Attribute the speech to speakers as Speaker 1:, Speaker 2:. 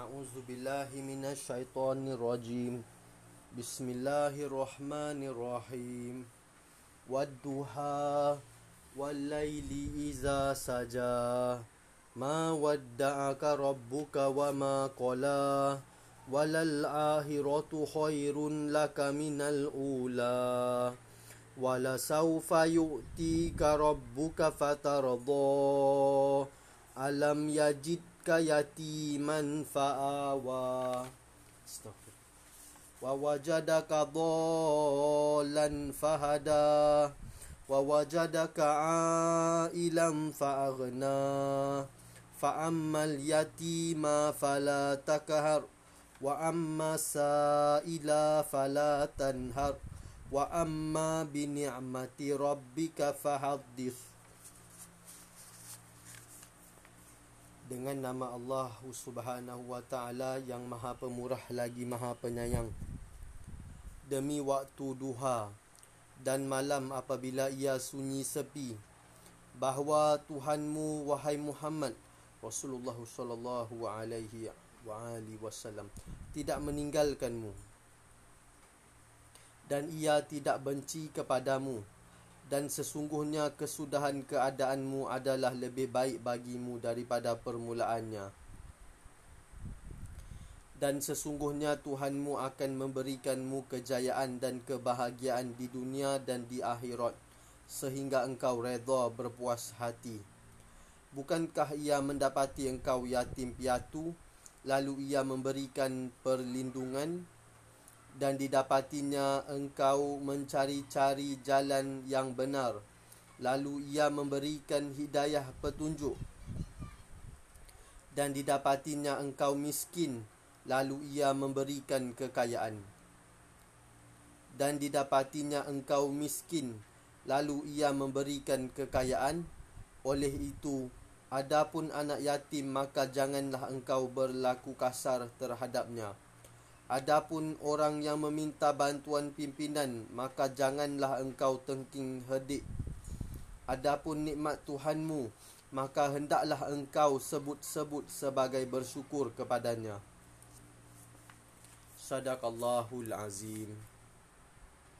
Speaker 1: أعوذ بالله من الشيطان الرجيم بسم الله الرحمن الرحيم والضحى والليل إذا سجى ما ودعك ربك وما قلى وللآخرة خير لك من الأولى ولسوف يؤتيك ربك فترضى ألم Ibka yatiman fa'awa Wa. Wajadaka dhalan fahada. Wa wajadaka a'ilam fa'aghna. Fa'ammal yatima falatakahar Wa amma sa'ila falatanhar Wa amma bini'mati rabbika fahadith dengan nama Allah Subhanahu wa taala yang Maha Pemurah lagi Maha Penyayang. Demi waktu duha dan malam apabila ia sunyi sepi bahawa Tuhanmu wahai Muhammad Rasulullah sallallahu alaihi wa alihi wasallam tidak meninggalkanmu. Dan ia tidak benci kepadamu dan sesungguhnya kesudahan keadaanmu adalah lebih baik bagimu daripada permulaannya. Dan sesungguhnya Tuhanmu akan memberikanmu kejayaan dan kebahagiaan di dunia dan di akhirat sehingga engkau redha berpuas hati. Bukankah ia mendapati engkau yatim piatu lalu ia memberikan perlindungan dan didapatinya engkau mencari-cari jalan yang benar. Lalu ia memberikan hidayah petunjuk. Dan didapatinya engkau miskin lalu ia memberikan kekayaan. Dan didapatinya engkau miskin lalu ia memberikan kekayaan. Oleh itu adapun anak yatim maka janganlah engkau berlaku kasar terhadapnya Adapun orang yang meminta bantuan pimpinan, maka janganlah engkau tengking hedik. Adapun nikmat Tuhanmu, maka hendaklah engkau sebut-sebut sebagai bersyukur kepadanya. Sadaqallahul Azim.